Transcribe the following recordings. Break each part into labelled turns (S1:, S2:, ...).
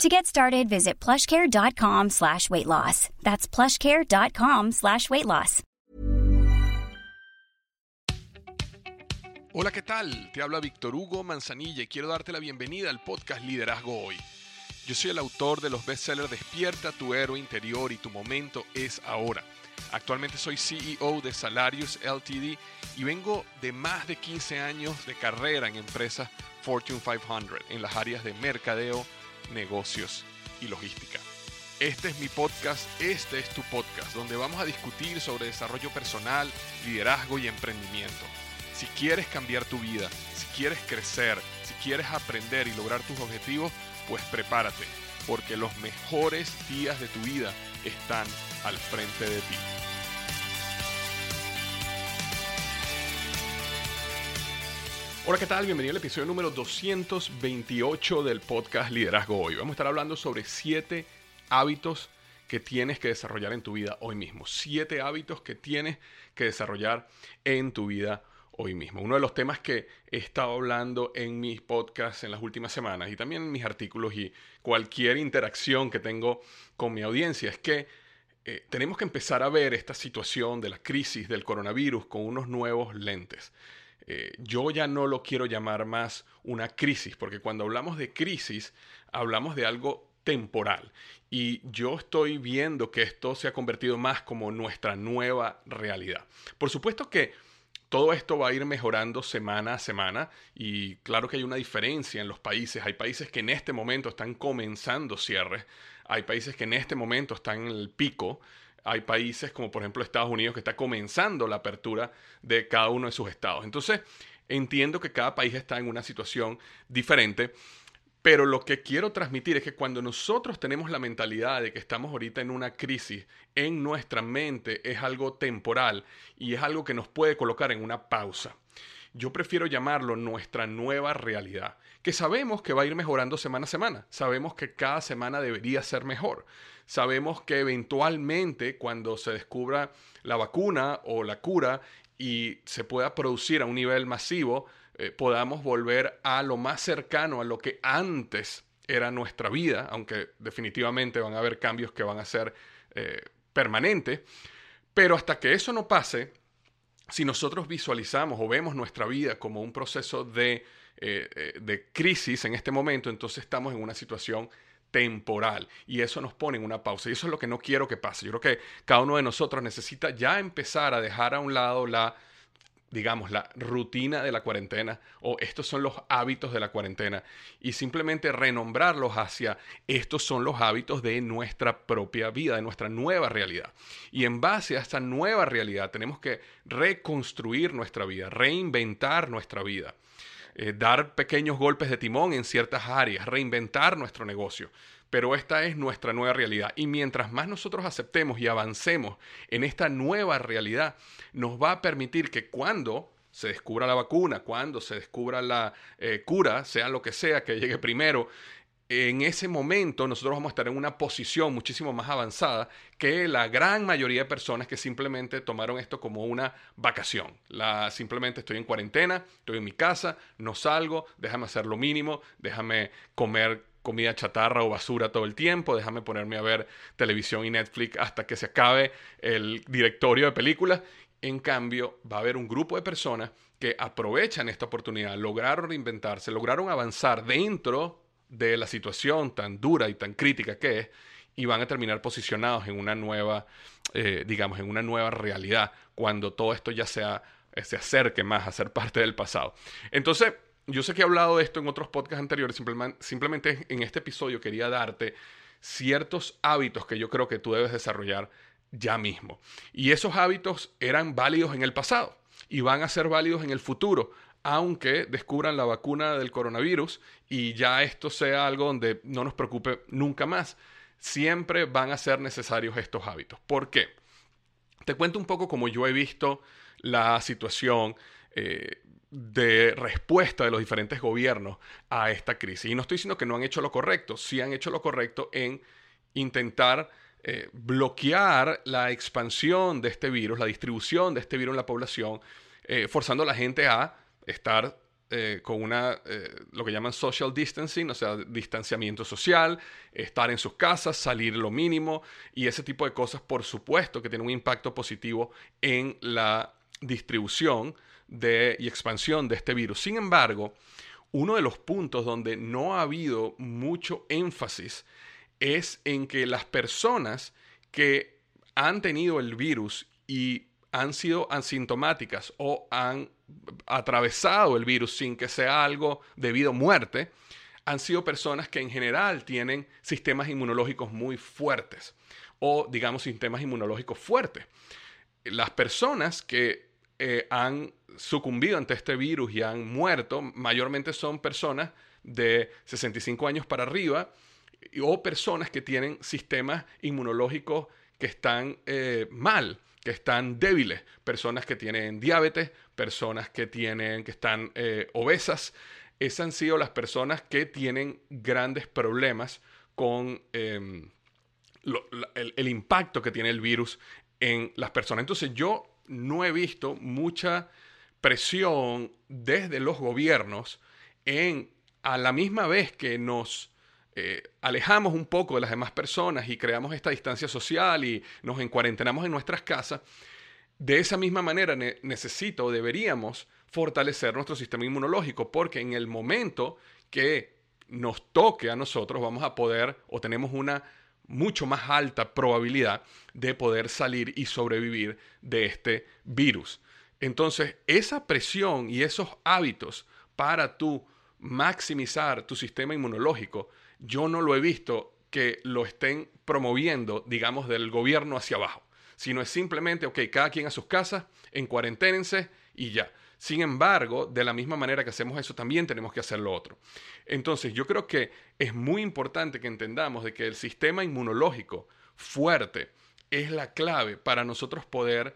S1: To get started, visit plushcare.com slash weight loss. That's plushcare.com slash weight loss.
S2: Hola, ¿qué tal? Te habla Víctor Hugo Manzanilla y quiero darte la bienvenida al podcast Liderazgo Hoy. Yo soy el autor de los bestsellers Despierta tu héroe interior y tu momento es ahora. Actualmente soy CEO de Salarius LTD y vengo de más de 15 años de carrera en empresas Fortune 500 en las áreas de mercadeo, negocios y logística. Este es mi podcast, este es tu podcast, donde vamos a discutir sobre desarrollo personal, liderazgo y emprendimiento. Si quieres cambiar tu vida, si quieres crecer, si quieres aprender y lograr tus objetivos, pues prepárate, porque los mejores días de tu vida están al frente de ti. Hola, ¿qué tal? Bienvenido al episodio número 228 del podcast Liderazgo Hoy. Vamos a estar hablando sobre siete hábitos que tienes que desarrollar en tu vida hoy mismo. Siete hábitos que tienes que desarrollar en tu vida hoy mismo. Uno de los temas que he estado hablando en mis podcasts en las últimas semanas y también en mis artículos y cualquier interacción que tengo con mi audiencia es que eh, tenemos que empezar a ver esta situación de la crisis del coronavirus con unos nuevos lentes. Eh, yo ya no lo quiero llamar más una crisis, porque cuando hablamos de crisis, hablamos de algo temporal. Y yo estoy viendo que esto se ha convertido más como nuestra nueva realidad. Por supuesto que todo esto va a ir mejorando semana a semana y claro que hay una diferencia en los países. Hay países que en este momento están comenzando cierres, hay países que en este momento están en el pico hay países como por ejemplo Estados Unidos que está comenzando la apertura de cada uno de sus estados. Entonces, entiendo que cada país está en una situación diferente, pero lo que quiero transmitir es que cuando nosotros tenemos la mentalidad de que estamos ahorita en una crisis, en nuestra mente es algo temporal y es algo que nos puede colocar en una pausa. Yo prefiero llamarlo nuestra nueva realidad, que sabemos que va a ir mejorando semana a semana, sabemos que cada semana debería ser mejor, sabemos que eventualmente cuando se descubra la vacuna o la cura y se pueda producir a un nivel masivo, eh, podamos volver a lo más cercano a lo que antes era nuestra vida, aunque definitivamente van a haber cambios que van a ser eh, permanentes. Pero hasta que eso no pase, si nosotros visualizamos o vemos nuestra vida como un proceso de, eh, de crisis en este momento, entonces estamos en una situación temporal y eso nos pone en una pausa y eso es lo que no quiero que pase. Yo creo que cada uno de nosotros necesita ya empezar a dejar a un lado la digamos, la rutina de la cuarentena o estos son los hábitos de la cuarentena y simplemente renombrarlos hacia estos son los hábitos de nuestra propia vida, de nuestra nueva realidad. Y en base a esta nueva realidad tenemos que reconstruir nuestra vida, reinventar nuestra vida. Eh, dar pequeños golpes de timón en ciertas áreas, reinventar nuestro negocio. Pero esta es nuestra nueva realidad. Y mientras más nosotros aceptemos y avancemos en esta nueva realidad, nos va a permitir que cuando se descubra la vacuna, cuando se descubra la eh, cura, sea lo que sea que llegue primero, en ese momento nosotros vamos a estar en una posición muchísimo más avanzada que la gran mayoría de personas que simplemente tomaron esto como una vacación. La, simplemente estoy en cuarentena, estoy en mi casa, no salgo, déjame hacer lo mínimo, déjame comer comida chatarra o basura todo el tiempo, déjame ponerme a ver televisión y Netflix hasta que se acabe el directorio de películas. En cambio, va a haber un grupo de personas que aprovechan esta oportunidad, lograron reinventarse, lograron avanzar dentro de la situación tan dura y tan crítica que es y van a terminar posicionados en una nueva, eh, digamos, en una nueva realidad cuando todo esto ya sea, eh, se acerque más a ser parte del pasado. Entonces, yo sé que he hablado de esto en otros podcasts anteriores, simplemente, simplemente en este episodio quería darte ciertos hábitos que yo creo que tú debes desarrollar ya mismo. Y esos hábitos eran válidos en el pasado y van a ser válidos en el futuro aunque descubran la vacuna del coronavirus y ya esto sea algo donde no nos preocupe nunca más, siempre van a ser necesarios estos hábitos. ¿Por qué? Te cuento un poco cómo yo he visto la situación eh, de respuesta de los diferentes gobiernos a esta crisis. Y no estoy diciendo que no han hecho lo correcto, sí han hecho lo correcto en intentar eh, bloquear la expansión de este virus, la distribución de este virus en la población, eh, forzando a la gente a estar eh, con una, lo que llaman social distancing, o sea, distanciamiento social, estar en sus casas, salir lo mínimo y ese tipo de cosas, por supuesto, que tienen un impacto positivo en la distribución de, y expansión de este virus. Sin embargo, uno de los puntos donde no ha habido mucho énfasis es en que las personas que han tenido el virus y han sido asintomáticas o han atravesado el virus sin que sea algo debido a muerte, han sido personas que en general tienen sistemas inmunológicos muy fuertes o digamos sistemas inmunológicos fuertes. Las personas que eh, han sucumbido ante este virus y han muerto, mayormente son personas de 65 años para arriba o personas que tienen sistemas inmunológicos que están eh, mal, que están débiles, personas que tienen diabetes, personas que tienen, que están eh, obesas. Esas han sido las personas que tienen grandes problemas con em, el impacto que tiene el virus en las personas. Entonces yo no he visto mucha presión desde los gobiernos en, a la misma vez que nos eh, alejamos un poco de las demás personas y creamos esta distancia social y nos encuarentenamos en nuestras casas, de esa misma manera necesito o deberíamos fortalecer nuestro sistema inmunológico porque en el momento que nos toque a nosotros vamos a poder o tenemos una mucho más alta probabilidad de poder salir y sobrevivir de este virus. Entonces, esa presión y esos hábitos para tú maximizar tu sistema inmunológico, yo no lo he visto que lo estén promoviendo, digamos, del gobierno hacia abajo, sino es simplemente, ok, cada quien a sus casas, en cuarenténense y ya. Sin embargo, de la misma manera que hacemos eso, también tenemos que hacer lo otro. Entonces, yo creo que es muy importante que entendamos de que el sistema inmunológico fuerte es la clave para nosotros poder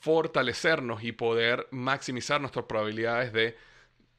S2: fortalecernos y poder maximizar nuestras probabilidades de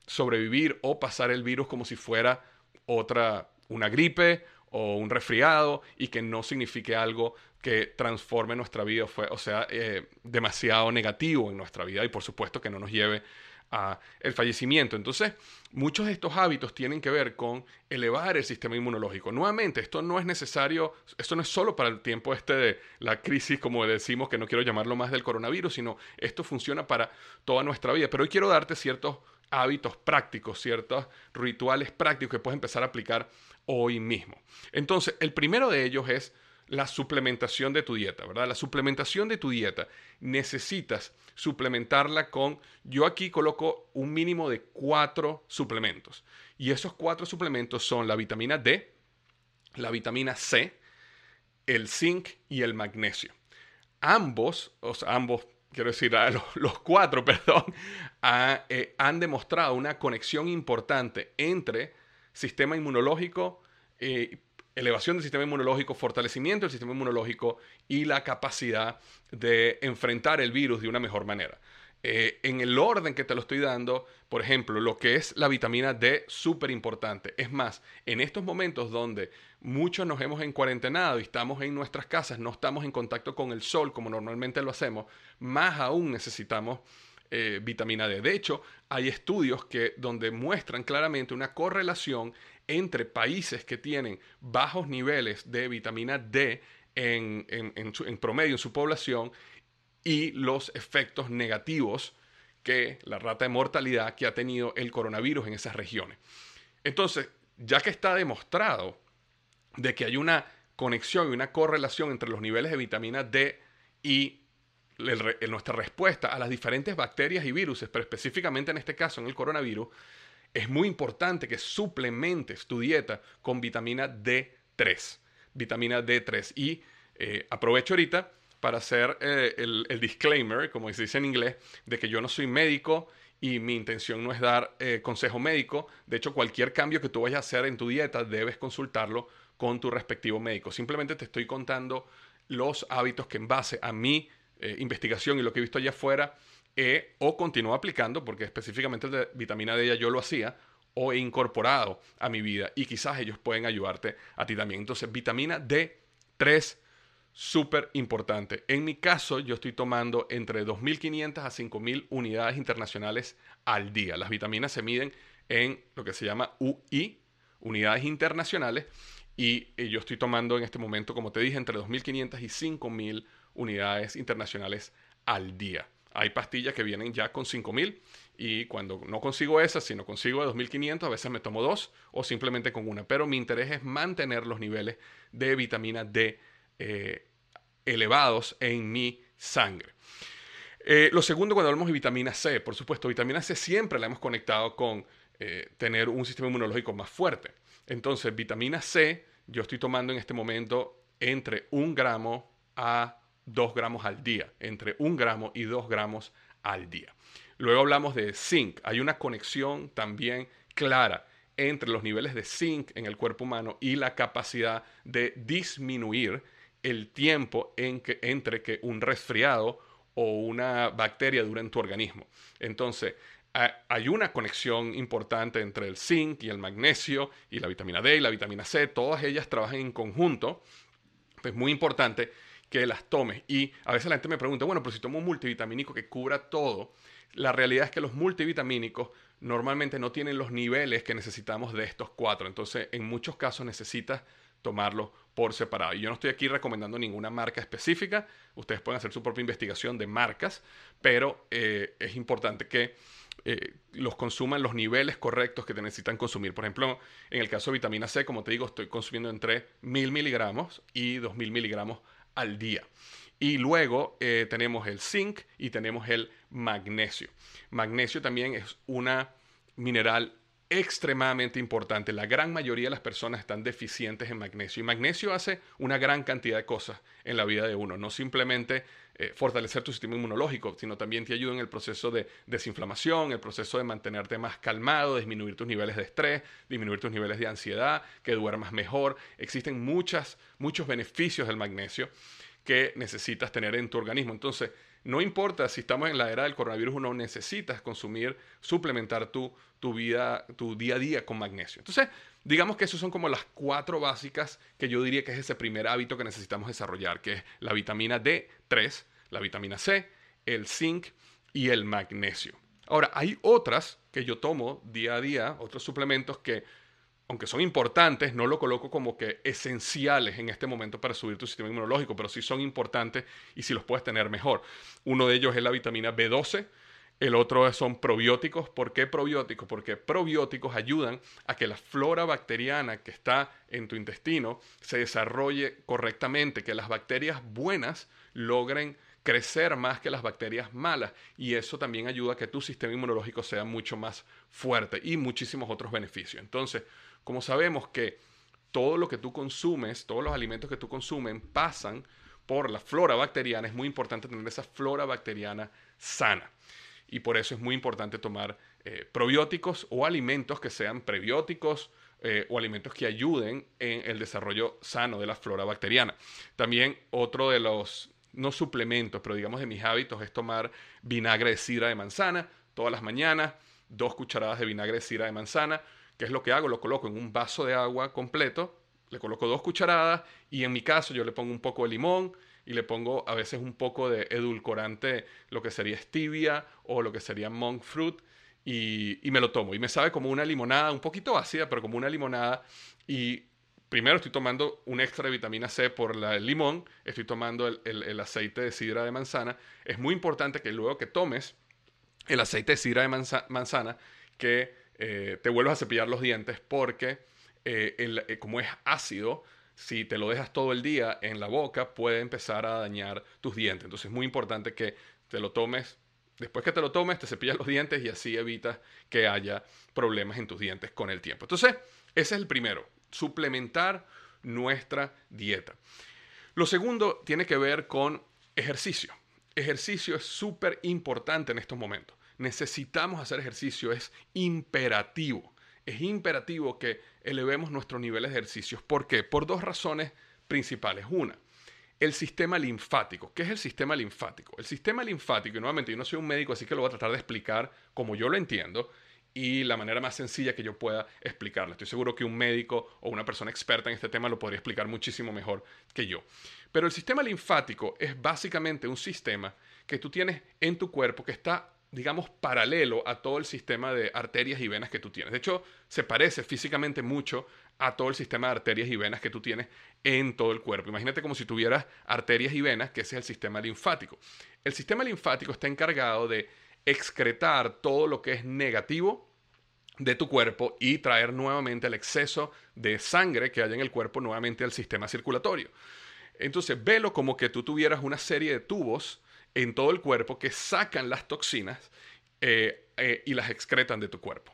S2: sobrevivir o pasar el virus como si fuera otra, una gripe o un resfriado y que no signifique algo que transforme nuestra vida, o sea, eh, demasiado negativo en nuestra vida y por supuesto que no nos lleve a el fallecimiento. Entonces, muchos de estos hábitos tienen que ver con elevar el sistema inmunológico. Nuevamente, esto no es necesario, esto no es solo para el tiempo este de la crisis, como decimos, que no quiero llamarlo más del coronavirus, sino esto funciona para toda nuestra vida. Pero hoy quiero darte ciertos hábitos prácticos, ciertos rituales prácticos que puedes empezar a aplicar hoy mismo. Entonces, el primero de ellos es la suplementación de tu dieta, ¿verdad? La suplementación de tu dieta necesitas suplementarla con, yo aquí coloco un mínimo de cuatro suplementos. Y esos cuatro suplementos son la vitamina D, la vitamina C, el zinc y el magnesio. Ambos, o sea, ambos, quiero decir, los, cuatro, perdón, eh, han demostrado una conexión importante entre sistema inmunológico, eh, elevación del sistema inmunológico, fortalecimiento del sistema inmunológico y la capacidad de enfrentar el virus de una mejor manera. Eh, en el orden que te lo estoy dando, por ejemplo, lo que es la vitamina D, súper importante. Es más, en estos momentos donde muchos nos hemos encuarentenado y estamos en nuestras casas, no estamos en contacto con el sol como normalmente lo hacemos, más aún necesitamos eh, vitamina D. De hecho, hay estudios que, donde muestran claramente una correlación entre países que tienen bajos niveles de vitamina D en, promedio en su población y los efectos negativos que la rata de mortalidad que ha tenido el coronavirus en esas regiones. Entonces, ya que está demostrado de que hay una conexión y una correlación entre los niveles de vitamina D y nuestra respuesta a las diferentes bacterias y virus, pero específicamente en este caso en el coronavirus, es muy importante que suplementes tu dieta con vitamina D3. Vitamina D3. Y eh, aprovecho ahorita para hacer eh, el, disclaimer, como se dice en inglés, de que yo no soy médico y mi intención no es dar eh, consejo médico. De hecho, cualquier cambio que tú vayas a hacer en tu dieta debes consultarlo con tu respectivo médico. Simplemente te estoy contando los hábitos que en base a mi eh, investigación y lo que he visto allá afuera, he o continúo aplicando, porque específicamente de vitamina D ya yo lo hacía, o he incorporado a mi vida y quizás ellos pueden ayudarte a ti también. Entonces, vitamina D3, súper importante. En mi caso, yo estoy tomando entre 2.500 a 5.000 unidades internacionales al día. Las vitaminas se miden en lo que se llama UI, unidades internacionales, y yo estoy tomando en este momento, como te dije, entre 2.500 y 5.000 unidades internacionales al día. Hay pastillas que vienen ya con 5.000 y cuando no consigo esas, si no consigo de 2.500, a veces me tomo dos o simplemente con una. Pero mi interés es mantener los niveles de vitamina D eh, elevados en mi sangre. Eh, lo segundo, cuando hablamos de vitamina C, por supuesto, vitamina C siempre la hemos conectado con eh, tener un sistema inmunológico más fuerte. Entonces, vitamina C, yo estoy tomando en este momento entre un gramo a 2 gramos al día, entre un gramo y 2 gramos al día. Luego hablamos de zinc. Hay una conexión también clara entre los niveles de zinc en el cuerpo humano y la capacidad de disminuir el tiempo en que, entre que un resfriado o una bacteria dure en tu organismo. Entonces, hay una conexión importante entre el zinc y el magnesio y la vitamina D y la vitamina C. Todas ellas trabajan en conjunto. Es muy importante que las tomes. Y a veces la gente me pregunta, bueno, pero si tomo un multivitamínico que cubra todo, la realidad es que los multivitamínicos normalmente no tienen los niveles que necesitamos de estos cuatro. Entonces, en muchos casos necesitas tomarlo por separado. Y yo no estoy aquí recomendando ninguna marca específica. Ustedes pueden hacer su propia investigación de marcas, pero eh, es importante que eh, los consuman los niveles correctos que necesitan consumir. Por ejemplo, en el caso de vitamina C, como te digo, estoy consumiendo entre 1000 miligramos y 2000 miligramos al día. Y luego eh, tenemos el zinc y tenemos el magnesio. Magnesio también es una mineral extremadamente importante. La gran mayoría de las personas están deficientes en magnesio. Y magnesio hace una gran cantidad de cosas en la vida de uno. No simplemente eh, fortalecer tu sistema inmunológico, sino también te ayuda en el proceso de desinflamación, el proceso de mantenerte más calmado, disminuir tus niveles de estrés, disminuir tus niveles de ansiedad, que duermas mejor. Existen muchas, muchos beneficios del magnesio que necesitas tener en tu organismo. Entonces, no importa si estamos en la era del coronavirus o no, necesitas consumir, suplementar tu, tu vida, tu día a día con magnesio. Entonces, digamos que esas son como las cuatro básicas que yo diría que es ese primer hábito que necesitamos desarrollar, que es la vitamina D3, la vitamina C, el zinc y el magnesio. Ahora, hay otras que yo tomo día a día, otros suplementos que aunque son importantes, no lo coloco como que esenciales en este momento para subir tu sistema inmunológico, pero sí son importantes y si los puedes tener mejor. Uno de ellos es la vitamina B12, el otro son probióticos. ¿Por qué probióticos? Porque probióticos ayudan a que la flora bacteriana que está en tu intestino se desarrolle correctamente, que las bacterias buenas logren crecer más que las bacterias malas y eso también ayuda a que tu sistema inmunológico sea mucho más fuerte y muchísimos otros beneficios. Entonces, como sabemos que todo lo que tú consumes, todos los alimentos que tú consumes pasan por la flora bacteriana, es muy importante tener esa flora bacteriana sana. Y por eso es muy importante tomar eh, probióticos o alimentos que sean prebióticos eh, o alimentos que ayuden en el desarrollo sano de la flora bacteriana. También otro de los, no suplementos, pero digamos de mis hábitos es tomar vinagre de sidra de manzana todas las mañanas, dos cucharadas de vinagre de sidra de manzana ¿Qué es lo que hago? Lo coloco en un vaso de agua completo, le coloco dos cucharadas y en mi caso yo le pongo un poco de limón y le pongo a veces un poco de edulcorante, lo que sería stevia o lo que sería monk fruit y, me lo tomo. Y me sabe como una limonada, un poquito ácida, pero como una limonada y primero estoy tomando un extra de vitamina C por el limón, estoy tomando el, aceite de sidra de manzana. Es muy importante que luego que tomes el aceite de sidra de manzana, que eh, te vuelvas a cepillar los dientes porque eh, eh, como es ácido, si te lo dejas todo el día en la boca, puede empezar a dañar tus dientes. Entonces es muy importante que te lo tomes. Después que te lo tomes, te cepillas los dientes y así evitas que haya problemas en tus dientes con el tiempo. Entonces, ese es el primero, suplementar nuestra dieta. Lo segundo tiene que ver con ejercicio. Ejercicio es súper importante en estos momentos necesitamos hacer ejercicio, es imperativo. Es imperativo que elevemos nuestros niveles de ejercicios. ¿Por qué? Por dos razones principales. Una, el sistema linfático. ¿Qué es el sistema linfático? El sistema linfático, y nuevamente yo no soy un médico, así que lo voy a tratar de explicar como yo lo entiendo y la manera más sencilla que yo pueda explicarlo. Estoy seguro que un médico o una persona experta en este tema lo podría explicar muchísimo mejor que yo. Pero el sistema linfático es básicamente un sistema que tú tienes en tu cuerpo que está digamos, paralelo a todo el sistema de arterias y venas que tú tienes. De hecho, se parece físicamente mucho a todo el sistema de arterias y venas que tú tienes en todo el cuerpo. Imagínate como si tuvieras arterias y venas, que ese es el sistema linfático. El sistema linfático está encargado de excretar todo lo que es negativo de tu cuerpo y traer nuevamente el exceso de sangre que hay en el cuerpo nuevamente al sistema circulatorio. Entonces, velo como que tú tuvieras una serie de tubos en todo el cuerpo que sacan las toxinas eh, eh, y las excretan de tu cuerpo.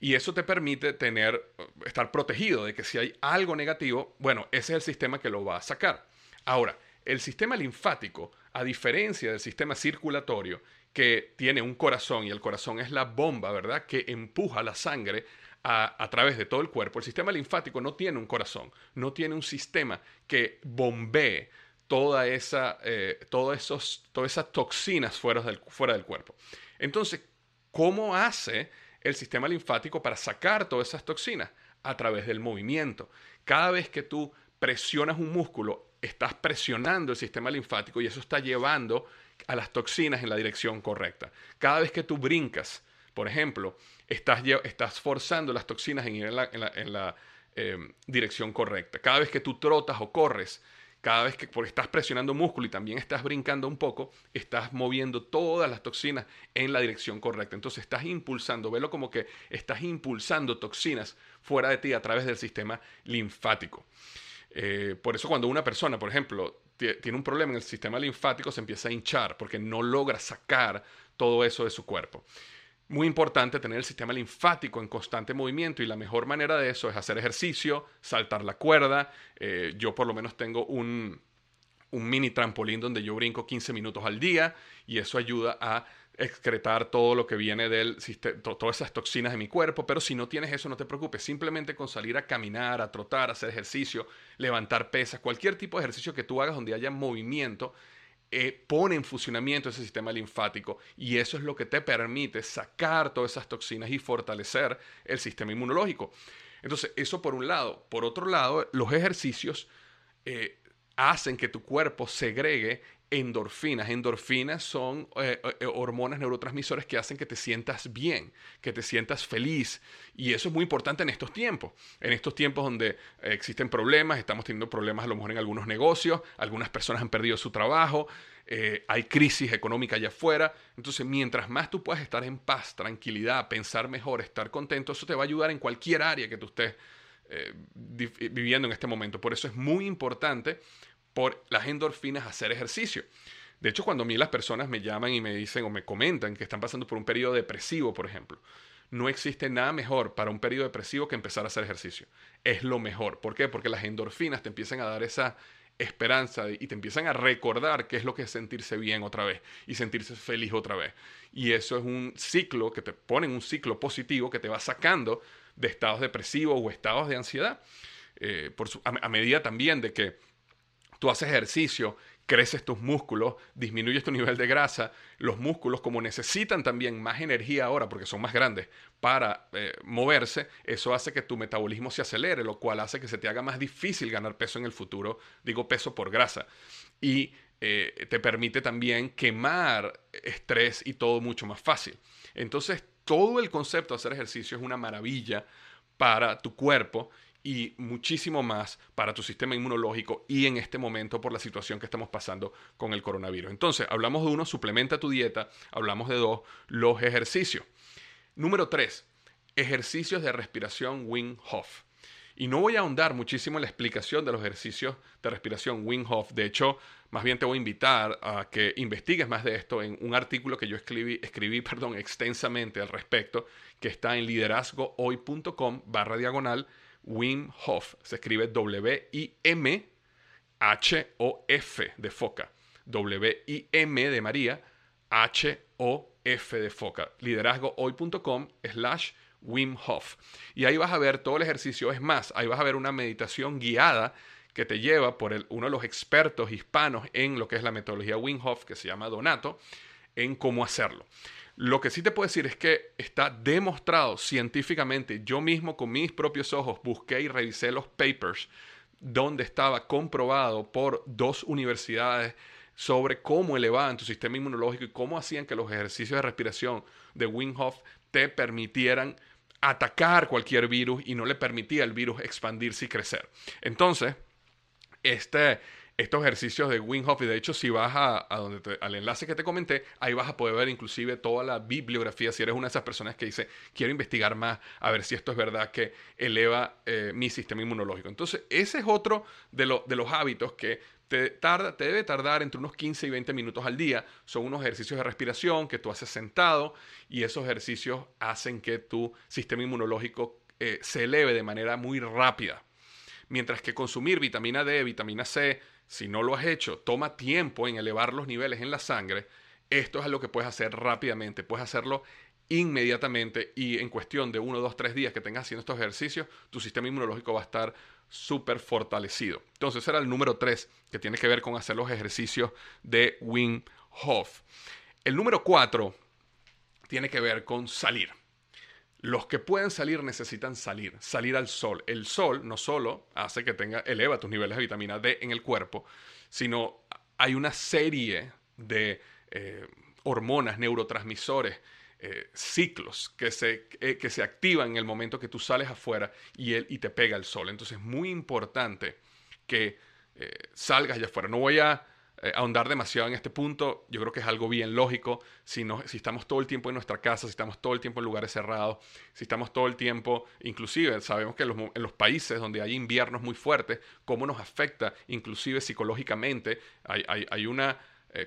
S2: Y eso te permite tener, estar protegido de que si hay algo negativo, bueno, ese es el sistema que lo va a sacar. Ahora, el sistema linfático, a diferencia del sistema circulatorio, que tiene un corazón y el corazón es la bomba, ¿verdad? Que empuja la sangre a, través de todo el cuerpo. El sistema linfático no tiene un corazón, no tiene un sistema que bombee toda esa, eh, esos, todas esas toxinas fuera del, fuera del cuerpo. Entonces, ¿cómo hace el sistema linfático para sacar todas esas toxinas? A través del movimiento. Cada vez que tú presionas un músculo, estás presionando el sistema linfático y eso está llevando a las toxinas en la dirección correcta. Cada vez que tú brincas, por ejemplo, estás, estás forzando las toxinas en ir en la, em, dirección correcta. Cada vez que tú trotas o corres, cada vez que estás presionando músculo y también estás brincando un poco, estás moviendo todas las toxinas en la dirección correcta. Entonces estás impulsando, velo como que estás impulsando toxinas fuera de ti a través del sistema linfático. Eh, por eso cuando una persona, por ejemplo, tiene un problema en el sistema linfático, se empieza a hinchar porque no logra sacar todo eso de su cuerpo. Muy importante tener el sistema linfático en constante movimiento y la mejor manera de eso es hacer ejercicio, saltar la cuerda. Eh, yo por lo menos tengo un, un mini trampolín donde yo brinco 15 minutos al día y eso ayuda a excretar todo lo que viene del sistema, todas esas toxinas de mi cuerpo, pero si no tienes eso no te preocupes, simplemente con salir a caminar, a trotar, a hacer ejercicio, levantar pesas, cualquier tipo de ejercicio que tú hagas donde haya movimiento, eh, pone en funcionamiento ese sistema linfático y eso es lo que te permite sacar todas esas toxinas y fortalecer el sistema inmunológico. Entonces, eso por un lado. Por otro lado, los ejercicios eh, hacen que tu cuerpo segregue endorfinas. Endorfinas son eh, eh, hormonas neurotransmisores que hacen que te sientas bien, que te sientas feliz. Y eso es muy importante en estos tiempos. En estos tiempos donde existen problemas, estamos teniendo problemas a lo mejor en algunos negocios, algunas personas han perdido su trabajo, eh, hay crisis económica allá afuera. Entonces, mientras más tú puedas estar en paz, tranquilidad, pensar mejor, estar contento, eso te va a ayudar en cualquier área que tú estés viviendo en este momento. Por eso es muy importante por las endorfinas hacer ejercicio. De hecho, cuando a mí las personas me llaman y me dicen o me comentan que están pasando por un periodo depresivo, por ejemplo, no existe nada mejor para un periodo depresivo que empezar a hacer ejercicio. Es lo mejor. ¿Por qué? Porque las endorfinas te empiezan a dar esa esperanza y te empiezan a recordar qué es lo que es sentirse bien otra vez y sentirse feliz otra vez. Y eso es un ciclo que te pone en un ciclo positivo que te va sacando de estados depresivos o estados de ansiedad. Eh, a medida también de que tú haces ejercicio, creces tus músculos, disminuyes tu nivel de grasa, los músculos como necesitan también más energía ahora porque son más grandes para eh, moverse, eso hace que tu metabolismo se acelere, lo cual hace que se te haga más difícil ganar peso en el futuro, digo peso por grasa, y eh, te permite también quemar estrés y todo mucho más fácil. Entonces, todo el concepto de hacer ejercicio es una maravilla para tu cuerpo y muchísimo más para tu sistema inmunológico y en este momento por la situación que estamos pasando con el coronavirus. Entonces, hablamos de uno, suplementa tu dieta, hablamos de dos, los ejercicios. Número tres, ejercicios de respiración Wim Hof. Y no voy a ahondar muchísimo en la explicación de los ejercicios de respiración Wim Hof. De hecho, más bien te voy a invitar a que investigues más de esto en un artículo que yo escribí, escribí perdón, extensamente al respecto, que está en liderazgohoy.com barra diagonal Wim Hof. Se escribe W-I-M-H-O-F de foca. W-I-M de María, H-O-F de foca. Liderazgohoy.com slash Wim Hof. Y ahí vas a ver todo el ejercicio. Es más, ahí vas a ver una meditación guiada que te lleva por uno de los expertos hispanos en lo que es la metodología Wim Hof, que se llama Donato, en cómo hacerlo. Lo que sí te puedo decir es que está demostrado científicamente, yo mismo con mis propios ojos busqué y revisé los papers donde estaba comprobado por dos universidades sobre cómo elevaban tu sistema inmunológico y cómo hacían que los ejercicios de respiración de Wim te permitieran atacar cualquier virus y no le permitía al virus expandirse y crecer. Entonces, este, estos ejercicios de Wim Hof, y de hecho si vas a, donde al enlace que te comenté, ahí vas a poder ver inclusive toda la bibliografía, si eres una de esas personas que dice, quiero investigar más, a ver si esto es verdad que eleva eh, mi sistema inmunológico. Entonces, ese es otro de, de los hábitos que te, tarda, te debe tardar entre unos 15 y 20 minutos al día. Son unos ejercicios de respiración que tú haces sentado y esos ejercicios hacen que tu sistema inmunológico eh, se eleve de manera muy rápida. Mientras que consumir vitamina D, vitamina C, si no lo has hecho, toma tiempo en elevar los niveles en la sangre. Esto es lo que puedes hacer rápidamente. Puedes hacerlo inmediatamente y en cuestión de uno, dos, tres días que tengas haciendo estos ejercicios, tu sistema inmunológico va a estar súper fortalecido. Entonces, era el número tres que tiene que ver con hacer los ejercicios de Wim Hof. El número cuatro tiene que ver con salir. Los que pueden salir necesitan salir, salir al sol. El sol no solo hace que tenga, eleva tus niveles de vitamina D en el cuerpo, sino hay una serie de eh, hormonas, neurotransmisores, eh, ciclos que se, eh, que se activan en el momento que tú sales afuera y, y te pega el sol. Entonces es muy importante que salgas allá afuera. No voy a ahondar demasiado en este punto. Yo creo que es algo bien lógico. Si, no, si estamos todo el tiempo en nuestra casa, si estamos todo el tiempo en lugares cerrados, si estamos todo el tiempo, inclusive sabemos que en los, países donde hay inviernos muy fuertes, cómo nos afecta, inclusive psicológicamente. Hay, una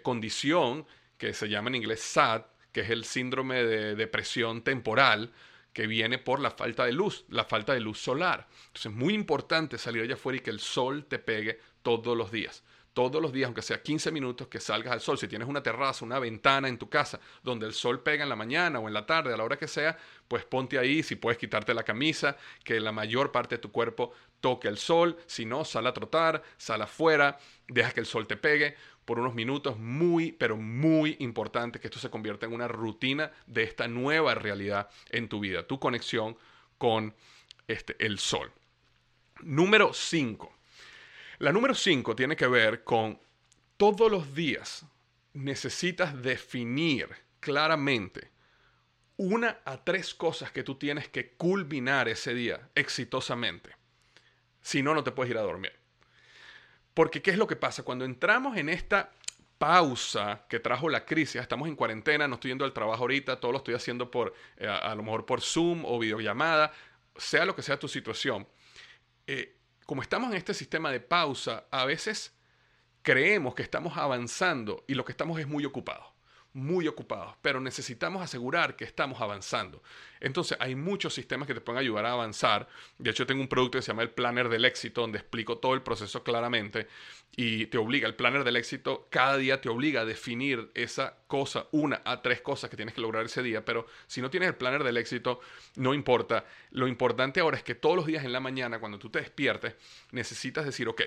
S2: condición que se llama en inglés SAD, que es el síndrome de depresión temporal que viene por la falta de luz, la falta de luz solar. Entonces es muy importante salir allá afuera y que el sol te pegue todos los días. Todos los días, aunque sea 15 minutos, que salgas al sol. Si tienes una terraza, una ventana en tu casa donde el sol pega en la mañana o en la tarde, a la hora que sea, pues ponte ahí, si puedes quitarte la camisa, que la mayor parte de tu cuerpo toque el sol. Si no, sal a trotar, sal afuera, deja que el sol te pegue por unos minutos, muy, pero muy importante que esto se convierta en una rutina de esta nueva realidad en tu vida, tu conexión con este, el sol. Número 5. La número 5 tiene que ver con todos los días necesitas definir claramente una a tres cosas que tú tienes que culminar ese día exitosamente. Si no, no te puedes ir a dormir. Porque ¿qué es lo que pasa? Cuando entramos en esta pausa que trajo la crisis, estamos en cuarentena, no estoy yendo al trabajo ahorita, todo lo estoy haciendo por, eh, a, lo mejor por Zoom o videollamada, sea lo que sea tu situación. Eh, como estamos en este sistema de pausa, a veces creemos que estamos avanzando y lo que estamos es muy ocupados muy ocupados, pero necesitamos asegurar que estamos avanzando. Entonces, hay muchos sistemas que te pueden ayudar a avanzar. De hecho, tengo un producto que se llama el Planner del Éxito, donde explico todo el proceso claramente y te obliga, el Planner del Éxito cada día te obliga a definir esa cosa, una a tres cosas que tienes que lograr ese día, pero si no tienes el Planner del Éxito, no importa. Lo importante ahora es que todos los días en la mañana, cuando tú te despiertes, necesitas decir, ok,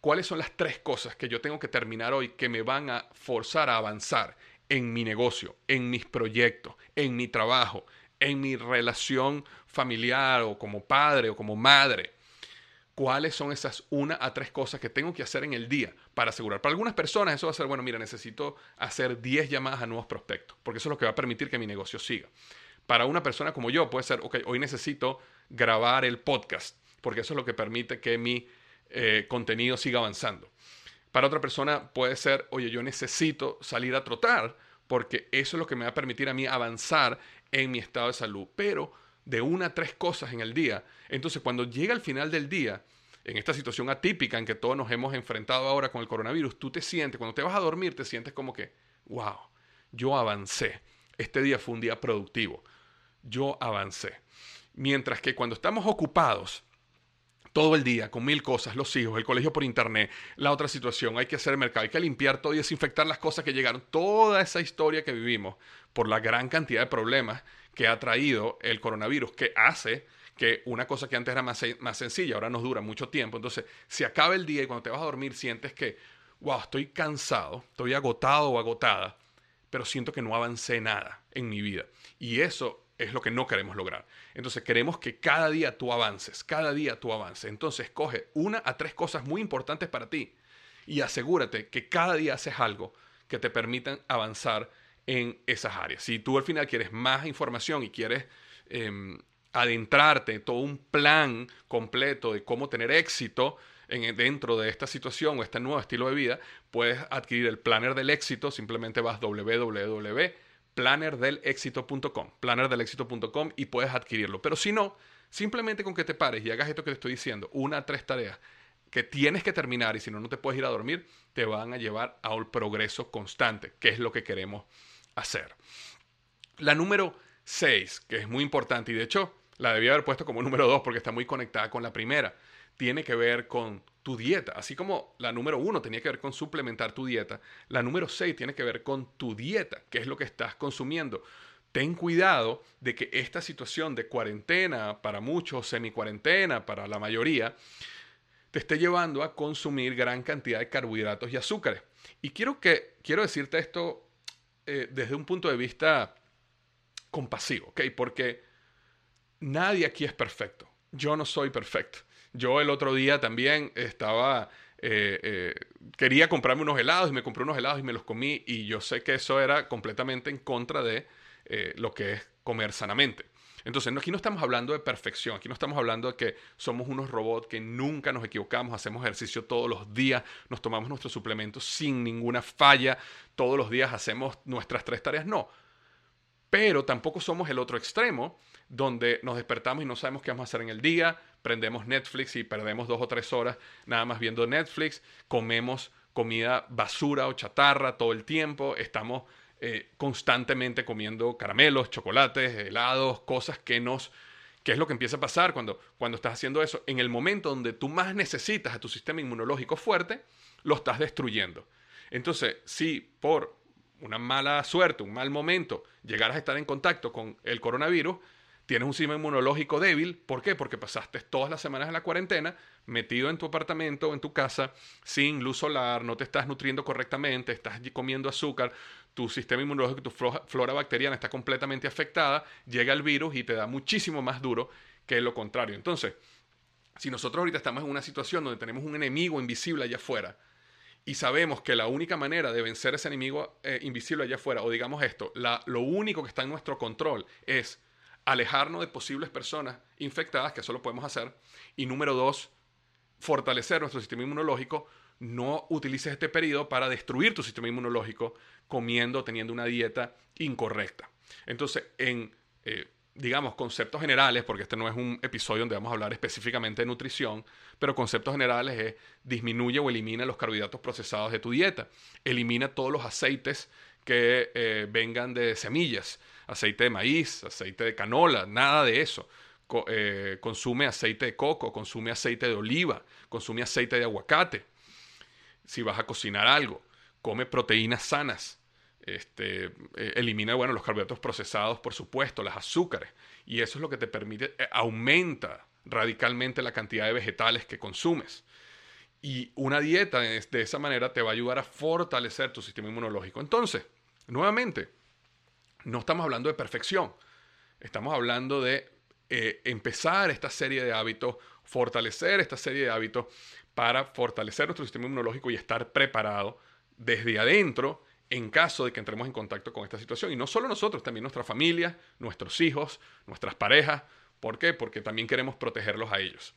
S2: ¿cuáles son las tres cosas que yo tengo que terminar hoy que me van a forzar a avanzar? En mi negocio, en mis proyectos, en mi trabajo, en mi relación familiar o como padre o como madre. ¿Cuáles son esas una a tres cosas que tengo que hacer en el día para asegurar? Para algunas personas eso va a ser, bueno, mira, necesito hacer 10 llamadas a nuevos prospectos, porque eso es lo que va a permitir que mi negocio siga. Para una persona como yo puede ser, ok, hoy necesito grabar el podcast, porque eso es lo que permite que mi eh, contenido siga avanzando. Para otra persona puede ser, oye, yo necesito salir a trotar porque eso es lo que me va a permitir a mí avanzar en mi estado de salud. Pero de una a tres cosas en el día. Entonces, cuando llega el final del día, en esta situación atípica en que todos nos hemos enfrentado ahora con el coronavirus, tú te sientes, cuando te vas a dormir, te sientes como que, wow, yo avancé. Este día fue un día productivo. Yo avancé. Mientras que cuando estamos ocupados, todo el día con mil cosas, los hijos, el colegio por internet, la otra situación, hay que hacer mercado, hay que limpiar todo y desinfectar las cosas que llegaron, toda esa historia que vivimos por la gran cantidad de problemas que ha traído el coronavirus, que hace que una cosa que antes era más, más sencilla, ahora nos dura mucho tiempo. Entonces, si acaba el día y cuando te vas a dormir sientes que, wow, estoy cansado, estoy agotado o agotada, pero siento que no avancé nada en mi vida. Y eso es lo que no queremos lograr. Entonces queremos que cada día tú avances, cada día tú avances. Entonces coge una a tres cosas muy importantes para ti y asegúrate que cada día haces algo que te permitan avanzar en esas áreas. Si tú al final quieres más información y quieres em, adentrarte en todo un plan completo de cómo tener éxito en, dentro de esta situación o este nuevo estilo de vida, puedes adquirir el planner del éxito. Simplemente vas www.plannerdelexito.com, plannerdelexito.com y puedes adquirirlo. Pero si no, simplemente con que te pares y hagas esto que te estoy diciendo, una a tres tareas que tienes que terminar y si no, no te puedes ir a dormir, te van a llevar a un progreso constante, que es lo que queremos hacer. La número 6, que es muy importante y de hecho la debía haber puesto como número 2 porque está muy conectada con la primera, tiene que ver con tu dieta. Así como la número 1 tenía que ver con suplementar tu dieta, la número 6 tiene que ver con tu dieta, que es lo que estás consumiendo. Ten cuidado de que esta situación de cuarentena, para muchos, semi-cuarentena, para la mayoría, te esté llevando a consumir gran cantidad de carbohidratos y azúcares. Y quiero, que, quiero decirte esto eh, desde un punto de vista compasivo. Porque nadie aquí es perfecto. Yo no soy perfecto. Yo el otro día también estaba, eh, eh, quería comprarme unos helados y me compré unos helados y me los comí y yo sé que eso era completamente en contra de lo que es comer sanamente. Entonces, aquí no estamos hablando de perfección, aquí no estamos hablando de que somos unos robots que nunca nos equivocamos, hacemos ejercicio todos los días, nos tomamos nuestros suplementos sin ninguna falla, todos los días hacemos nuestras tres tareas, no. Pero tampoco somos el otro extremo, donde nos despertamos y no sabemos qué vamos a hacer en el día, prendemos Netflix y perdemos dos o tres horas nada más viendo Netflix, comemos comida basura o chatarra todo el tiempo, estamos eh, constantemente comiendo caramelos, chocolates, helados, cosas que nos... ¿Qué es lo que empieza a pasar cuando, cuando estás haciendo eso? En el momento donde tú más necesitas a tu sistema inmunológico fuerte, lo estás destruyendo. Entonces, si por una mala suerte, un mal momento, llegaras a estar en contacto con el coronavirus, tienes un sistema inmunológico débil. ¿Por qué? Porque pasaste todas las semanas en la cuarentena metido en tu apartamento o en tu casa sin luz solar, no te estás nutriendo correctamente, estás comiendo azúcar, tu sistema inmunológico, tu flora bacteriana está completamente afectada, llega el virus y te da muchísimo más duro que lo contrario. Entonces, si nosotros ahorita estamos en una situación donde tenemos un enemigo invisible allá afuera, y sabemos que la única manera de vencer ese enemigo eh, invisible allá afuera, o digamos esto, lo único que está en nuestro control es alejarnos de posibles personas infectadas, que eso lo podemos hacer, y número dos, fortalecer nuestro sistema inmunológico, no utilices este periodo para destruir tu sistema inmunológico comiendo, teniendo una dieta incorrecta. Entonces, en, eh, digamos, conceptos generales, porque este no es un episodio donde vamos a hablar específicamente de nutrición, pero conceptos generales es disminuye o elimina los carbohidratos procesados de tu dieta, elimina todos los aceites que eh, vengan de semillas, aceite de maíz, aceite de canola, nada de eso. Eh, consume aceite de coco, consume aceite de oliva, consume aceite de aguacate. Si vas a cocinar algo, come proteínas sanas. Este, eh, elimina bueno, los carbohidratos procesados, por supuesto, las azúcares. Y eso es lo que te permite, eh, aumenta radicalmente la cantidad de vegetales que consumes. Y una dieta de esa manera te va a ayudar a fortalecer tu sistema inmunológico. Entonces, nuevamente, no estamos hablando de perfección. Estamos hablando de eh, empezar esta serie de hábitos, fortalecer esta serie de hábitos para fortalecer nuestro sistema inmunológico y estar preparado desde adentro en caso de que entremos en contacto con esta situación. Y no solo nosotros, también nuestra familia, nuestros hijos, nuestras parejas. ¿Por qué? Porque también queremos protegerlos a ellos.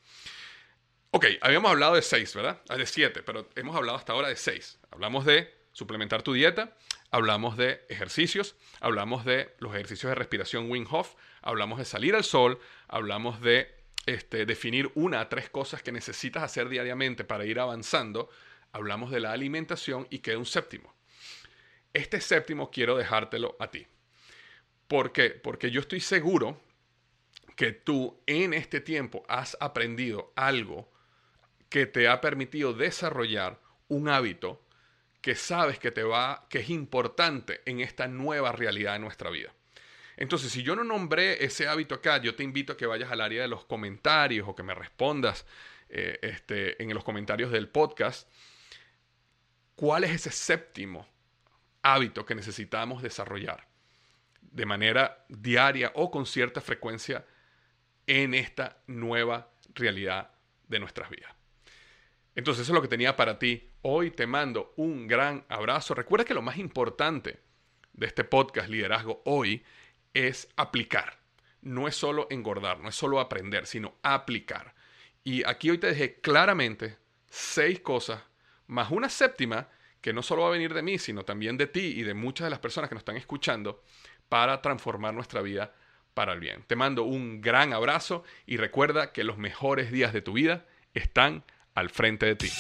S2: Ok, habíamos hablado de seis, ¿verdad? Ah, de siete, pero hemos hablado hasta ahora de seis. Hablamos de suplementar tu dieta, hablamos de ejercicios, hablamos de los ejercicios de respiración Wim Hof, hablamos de salir al sol, hablamos de este, definir una a tres cosas que necesitas hacer diariamente para ir avanzando, hablamos de la alimentación y queda un séptimo. Este séptimo quiero dejártelo a ti. ¿Por qué? Porque yo estoy seguro que tú en este tiempo has aprendido algo que te ha permitido desarrollar un hábito que sabes que te va que es importante en esta nueva realidad de nuestra vida. Entonces, si yo no nombré ese hábito acá, yo te invito a que vayas al área de los comentarios o que me respondas eh, este, en los comentarios del podcast. ¿Cuál es ese séptimo hábito que necesitamos desarrollar de manera diaria o con cierta frecuencia en esta nueva realidad de nuestras vidas? Entonces, eso es lo que tenía para ti. Hoy te mando un gran abrazo. Recuerda que lo más importante de este podcast Liderazgo Hoy es aplicar. No es solo engordar, no es solo aprender, sino aplicar. Y aquí hoy te dejé claramente seis cosas, más una séptima, que no solo va a venir de mí, sino también de ti y de muchas de las personas que nos están escuchando, para transformar nuestra vida para el bien. Te mando un gran abrazo y recuerda que los mejores días de tu vida están al frente de ti.